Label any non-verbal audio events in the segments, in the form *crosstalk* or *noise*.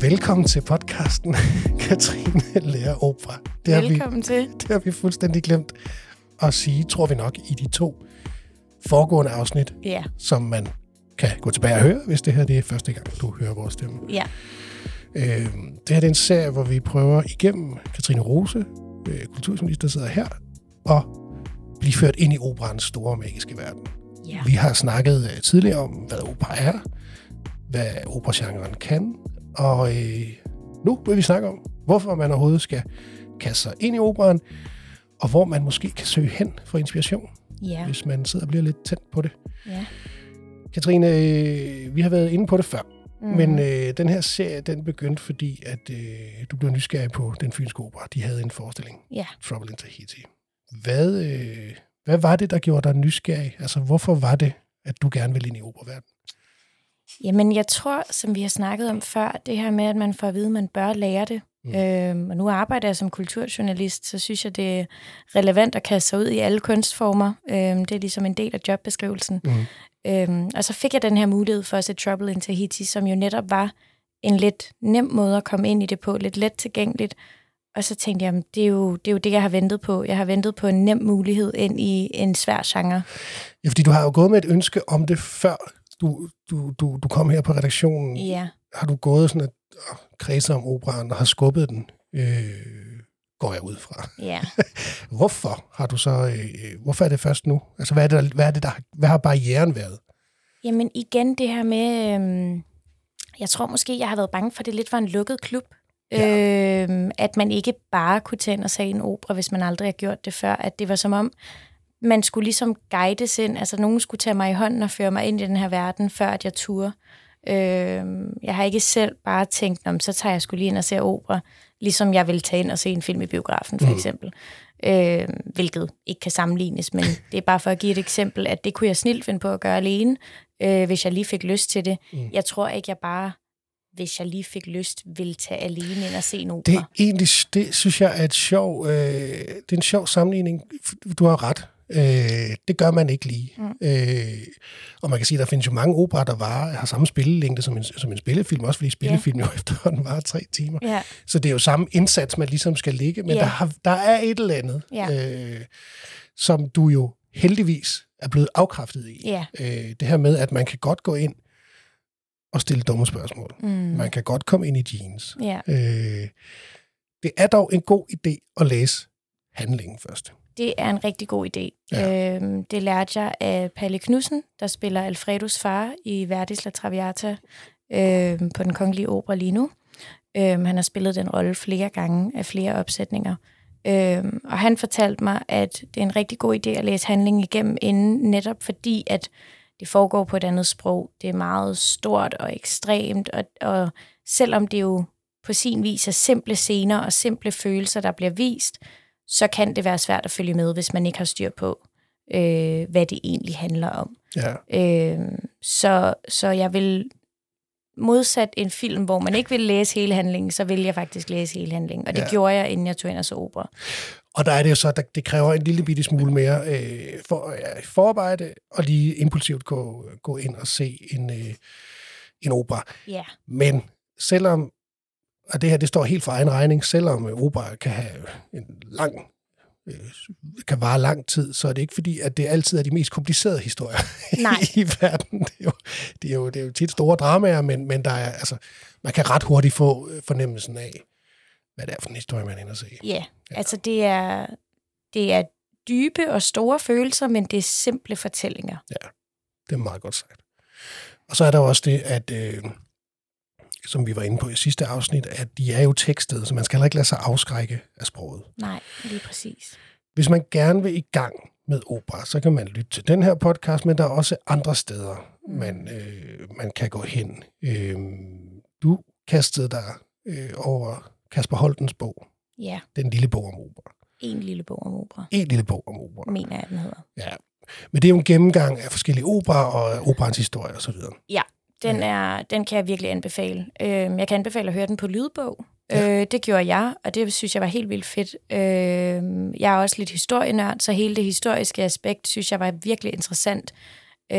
Velkommen til podcasten, *laughs* Katrine Lærer Opera. Det har Velkommen vi, til. Det har vi fuldstændig glemt at sige, tror vi nok, i de to foregående afsnit, Ja, som man kan gå tilbage og høre, hvis det her det er første gang, du hører vores stemme. ja, Øh, det her det er en serie, hvor vi prøver igennem Katrine Rose, øh, kulturjournalist, der sidder her, og blive ført ind i operans store magiske verden. ja. Vi har snakket øh, tidligere om, hvad opera er, hvad operagenren kan, og øh, nu vil vi snakke om, hvorfor man overhovedet skal kaste sig ind i operan, og hvor man måske kan søge hen for inspiration, Ja, hvis man sidder og bliver lidt tændt på det. ja. Katrine, øh, vi har været inde på det før, Mm. men øh, den her serie, den begyndte, fordi at øh, du blev nysgerrig på den fynske opera. De havde en forestilling, Ja. Trouble in Tahiti. Hvad, øh, hvad var det, der gjorde dig nysgerrig? Altså, hvorfor var det, at du gerne ville ind i operaverdenen? Jamen, jeg tror, som vi har snakket om før, det her med, at man får at vide, at man bør lære det. Mm. Øhm, og nu arbejder jeg som kulturjournalist, så synes jeg, det er relevant at kaste sig ud i alle kunstformer. Øhm, det er ligesom en del af jobbeskrivelsen. Mm. Øhm, og så fik jeg den her mulighed for at se Trouble in Tahiti, som jo netop var en lidt nem måde at komme ind i det på, lidt let tilgængeligt. Og så tænkte jeg, det er, jo, det er jo det, jeg har ventet på. Jeg har ventet på en nem mulighed ind i en svær genre. Ja, fordi du har jo gået med et ønske om det før du, du, du, du kom her på redaktionen. Ja. Har du gået sådan at øh, kredse om operaen og har skubbet den, øh, går jeg ud fra. Ja. *laughs* Hvorfor har du så, øh, hvorfor er det først nu? Altså, hvad, er det, der- hvad, er det, der, hvad har barrieren været? Jamen igen det her med, øhm, jeg tror måske, jeg har været bange for, at det lidt var en lukket klub. Ja. Øhm, at man ikke bare kunne tage ind og se en opera, hvis man aldrig har gjort det før. At det var som om, man skulle ligesom guides ind. Altså nogen skulle tage mig i hånden og føre mig ind i den her verden, før at jeg turde. Øhm, jeg har ikke selv bare tænkt, om så tager jeg skulle lige ind og se opera, ligesom jeg ville tage ind og se en film i biografen, for Mm. eksempel. Øh, hvilket ikke kan sammenlignes, men *laughs* det er bare for at give et eksempel, at det kunne jeg snilt finde på at gøre alene, øh, hvis jeg lige fik lyst til det. Mm. Jeg tror ikke, jeg bare, hvis jeg lige fik lyst, ville tage alene ind og se en opera. Det er egentlig, det synes jeg er et sjov, øh, det er en sjov sammenligning. Du har ret. Øh, det gør man ikke lige. Mm. Øh, og man kan sige, at der findes jo mange operer, der var, har samme spillelængde som en, som en spillefilm, også fordi spillefilm jo *laughs* efterhånden var tre timer. Ja, Så det er jo samme indsats, man ligesom skal ligge, men Ja. der, har, der er et eller andet, Ja. øh, som du jo heldigvis er blevet afkræftet i. ja. Øh, det her med, at man kan godt gå ind og stille dumme spørgsmål. Mm. Man kan godt komme ind i jeans. ja. Øh, det er dog en god idé at læse handlingen først. Det er en rigtig god idé. Ja. Øhm, det lærte jeg af Palle Knudsen, der spiller Alfredos far i Verdis La Traviata øhm, på den kongelige opera lige nu. Øhm, han har spillet den rolle flere gange af flere opsætninger. Øhm, og han fortalte mig, at det er en rigtig god idé at læse handlingen igennem inden, netop fordi, at det foregår på et andet sprog. Det er meget stort og ekstremt, og, og selvom det jo på sin vis er simple scener og simple følelser, der bliver vist, så kan det være svært at følge med, hvis man ikke har styr på, øh, hvad det egentlig handler om. Ja. Øh, så, så jeg vil modsat en film, hvor man ikke vil læse hele handlingen, så vil jeg faktisk læse hele handlingen. Og det Ja. gjorde jeg, inden jeg tog ind og så opera. Og der er det jo så, at det kræver en lille bitte smule mere øh, for, ja, forarbejde, og lige impulsivt gå, gå ind og se en, øh, en opera. Ja, Men selvom, og det her det står helt for egen regning, selvom opera kan have en lang øh, kan vare lang tid, så er det ikke fordi, at det altid er de mest komplicerede historier *laughs* Nej. i verden. Det er, jo, det, er jo, det er jo tit store dramaer, men, men der er, altså, man kan ret hurtigt få øh, fornemmelsen af, hvad det er for en historie, man er inde og se. ja. altså det er, det er dybe og store følelser, men det er simple fortællinger. Det er meget godt sagt. Og så er der også det, at, øh, som vi var inde på i sidste afsnit, at de er jo tekstet, så man skal heller ikke lade sig afskrække af sproget. Nej, lige præcis. Hvis man gerne vil i gang med opera, så kan man lytte til den her podcast, men der er også andre steder, Mm. man, øh, man kan gå hen. Øh, du kastede dig øh, over Kasper Holtens bog, Ja, Den lille bog om opera. en lille bog om opera, En lille bog om opera. mener jeg, den hedder. Ja. Men det er jo en gennemgang af forskellige operer og operans historie osv. Den, er, den kan jeg virkelig anbefale. Øh, jeg kan anbefale at høre den på lydbog. Ja. Øh, det gjorde jeg, og det synes jeg var helt vildt fedt. Øh, jeg er også lidt historienørd, så hele det historiske aspekt synes jeg var virkelig interessant. Øh,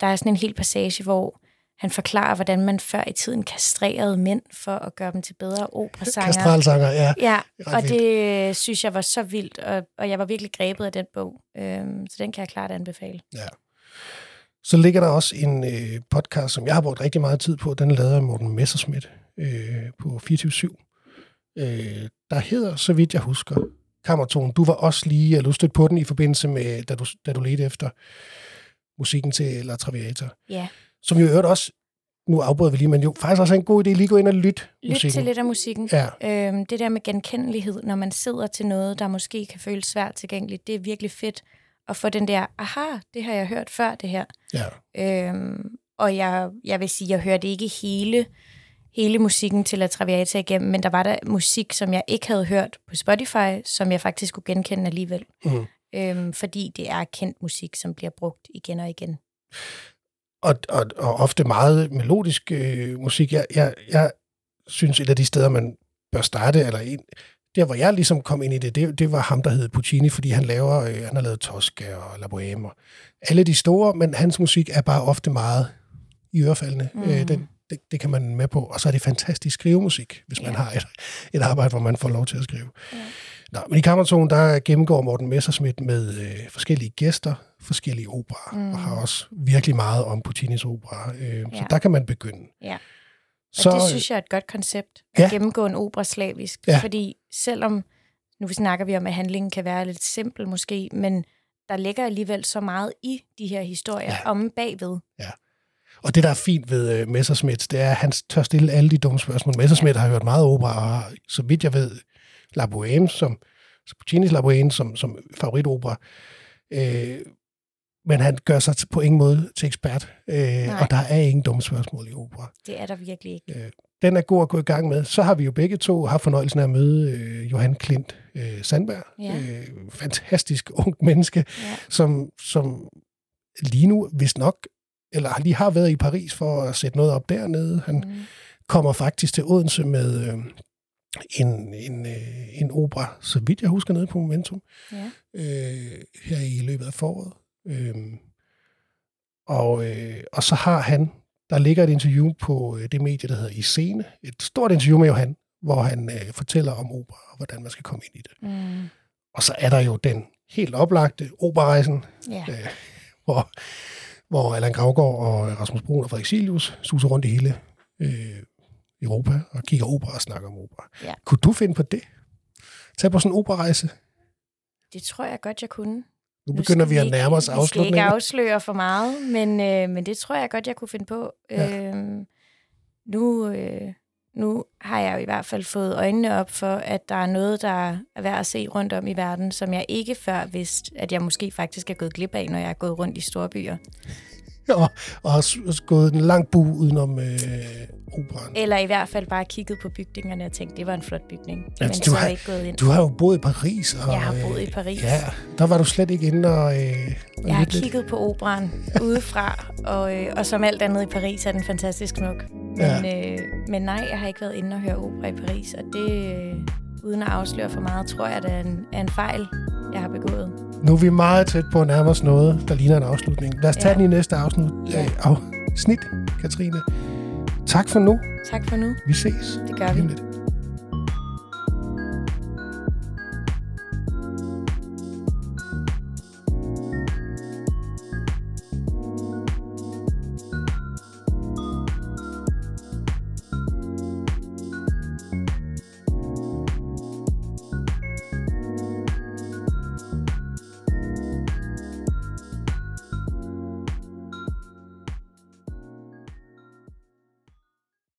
der er sådan en hel passage, hvor han forklarer, hvordan man før i tiden kastrerede mænd for at gøre dem til bedre operasanger. Kastralsanger, ja. Ja, og det øh, synes jeg var så vildt, og, og jeg var virkelig grebet af den bog. Øhm, så den kan jeg klart anbefale. Ja. Så ligger der også en øh, podcast, som jeg har brugt rigtig meget tid på. Den lavet af Morten Messerschmidt øh, på 24-7. Øh, der hedder, så vidt jeg husker, Kammerton. Du var også lige, eller du stødte på den i forbindelse med, da du, da du ledte efter musikken til La Traviata. Ja, Som jo øvrigt også, nu afbryder vi lige, men jo faktisk også er en god idé lige gå ind og lytte lyt musikken. til lidt af musikken. Ja, Øhm, det der med genkendelighed, når man sidder til noget, der måske kan føles svært tilgængeligt, det er virkelig fedt at få den der, aha, det har jeg hørt før, det her. ja. Øhm, og jeg, jeg vil sige, jeg hørte ikke hele, hele musikken til La Traviata igennem, men der var der musik, som jeg ikke havde hørt på Spotify, som jeg faktisk kunne genkende alligevel. Mm. Øhm, fordi det er kendt musik, som bliver brugt igen og igen. og, og, og ofte meget melodisk øh, musik. Jeg, jeg, jeg synes, et af de steder, man bør starte, eller en, der hvor jeg ligesom kom ind i det, det, det var ham, der hed Puccini, fordi han laver, øh, han har lavet Tosca og La Boheme og alle de store, men hans musik er bare ofte meget i ørefaldene. Mm. Øh, det, det, det kan man med på. Og så er det fantastisk skrivemusik, hvis man Ja. har et, et arbejde, hvor man får lov til at skrive. Ja. Nå, men i Kammertonen, der gennemgår Morten Messerschmidt med øh, forskellige gæster, forskellige operer, mm. Og har også virkelig meget om Puccinis opera. Øh, Så Ja. der kan man begynde. Ja. Så, Og det synes jeg er et godt koncept, at Ja. ja. gennemgå en opera slavisk. Ja. Fordi selvom, nu snakker vi om, at handlingen kan være lidt simpel måske, men der ligger alligevel så meget i de her historier Ja. ja. om bagved. og det, der er fint ved øh, Messerschmidt, det er, at han tør stille alle de dumme spørgsmål. Messerschmidt har hørt meget opera, og har, så vidt jeg ved, La Boheme, som, Puccinis La Boheme, som, som favoritopera. Øh, men han gør sig på ingen måde til ekspert, øh, og der er ingen dumme spørgsmål i opera. Det er der virkelig ikke. den er god at gå i gang med. Så har vi jo begge to haft fornøjelsen af at møde øh, Johan Klint øh, Sandberg. Ja. Øh, fantastisk *laughs* ung menneske, Ja. som, som lige nu, hvis nok, eller lige har været i Paris for at sætte noget op dernede. Han Mm. kommer faktisk til Odense med øh, en, en, øh, en opera, så vidt jeg husker, nede på Momentum, Ja. øh, her i løbet af foråret. Øh, og, øh, og så har han, der ligger et interview på øh, det medie, der hedder I Scene, et stort interview med Johan, hvor han øh, fortæller om opera og hvordan man skal komme ind i det. Mm. Og så er der jo den helt oplagte operarejsen, Ja. øh, hvor, hvor Allan Gravgaard og Rasmus Brun og Frederik Silius suser rundt i hele øh, Europa og kigger opera og snakker om opera. Ja. Kunne du finde på det? Tag på sådan en operarejse? Det tror jeg godt, jeg kunne. Nu begynder skal vi at nærme os Vi skal ikke afslutningen. afsløre for meget, men, øh, men det tror jeg godt, jeg kunne finde på. Ja. Øhm, nu, øh, nu har jeg jo i hvert fald fået øjnene op for, at der er noget, der er værd at se rundt om i verden, som jeg ikke før vidste, at jeg måske faktisk er gået glip af, når jeg er gået rundt i store byer. *laughs* og, og har gået en lang bu udenom øh, operan. Eller i hvert fald bare kigget på bygningerne og tænkt, det var en flot bygning. Ja, men du så har- ikke gået ind. Du har jo boet i Paris. Og, Jeg har boet øh, i Paris. Ja, der var du slet ikke inde og... Øh, og Jeg har lidt. kigget på operan *laughs* udefra, og, øh, og som alt andet i Paris er den fantastisk smuk. Men, øh, men nej, jeg har ikke været inde og høre opera i Paris, og det, øh, uden at afsløre for meget, tror jeg, det er en, er en fejl, jeg har begået. Nu er vi meget tæt på at nærme os noget, der ligner en afslutning. Lad os tage Ja. den i næste afsnit. Ja. Afsnit, Katrine. Tak for nu. Tak for nu. Vi ses. Det gør vi. Lidt.